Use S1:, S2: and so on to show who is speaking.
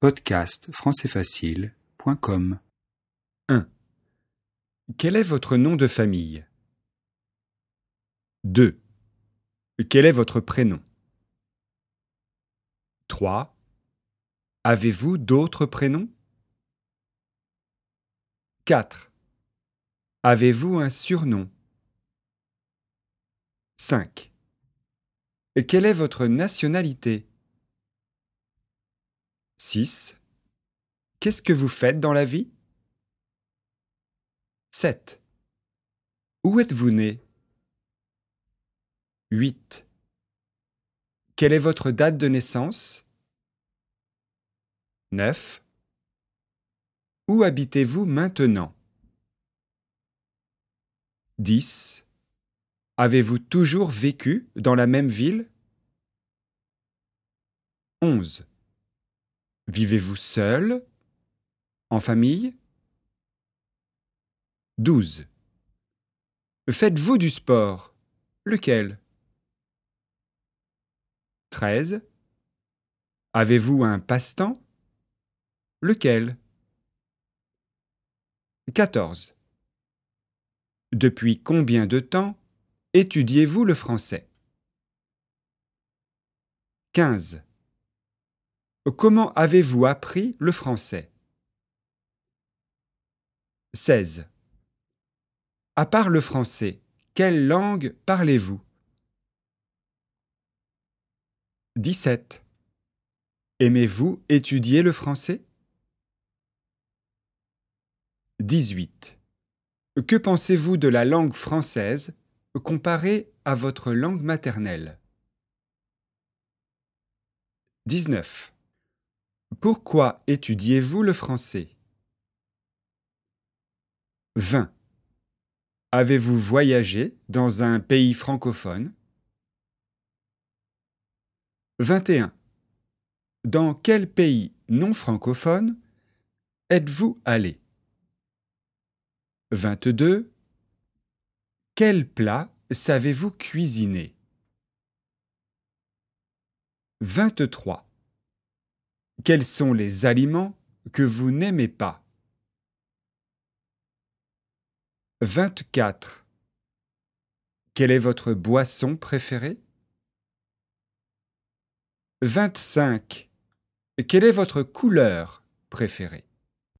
S1: Podcast françaisfacile.com
S2: 1. Quel est votre nom de famille? 2. Quel est votre prénom? 3. Avez-vous d'autres prénoms? 4. Avez-vous un surnom? 5. Quelle est votre nationalité? 6. Qu'est-ce que vous faites dans la vie? 7. Où êtes-vous né? 8. Quelle est votre date de naissance? 9. Où habitez-vous maintenant? 10. Avez-vous toujours vécu dans la même ville? 11. Vivez-vous seul En famille? 12. Faites-vous du sport Lequel? 13. Avez-vous un passe-temps Lequel? 14. Depuis combien de temps étudiez-vous le français? 15. Comment avez-vous appris le français? 16. À part le français, quelle langue parlez-vous? 17. Aimez-vous étudier le français? 18. Que pensez-vous de la langue française comparée à votre langue maternelle? 19. Pourquoi étudiez-vous le français? 20. Avez-vous voyagé dans un pays francophone? 21. Dans quel pays non francophone êtes-vous allé? 22. Quel plat savez-vous cuisiner? 23. Quels sont les aliments que vous n'aimez pas? 24. Quelle est votre boisson préférée? 25. Quelle est votre couleur préférée?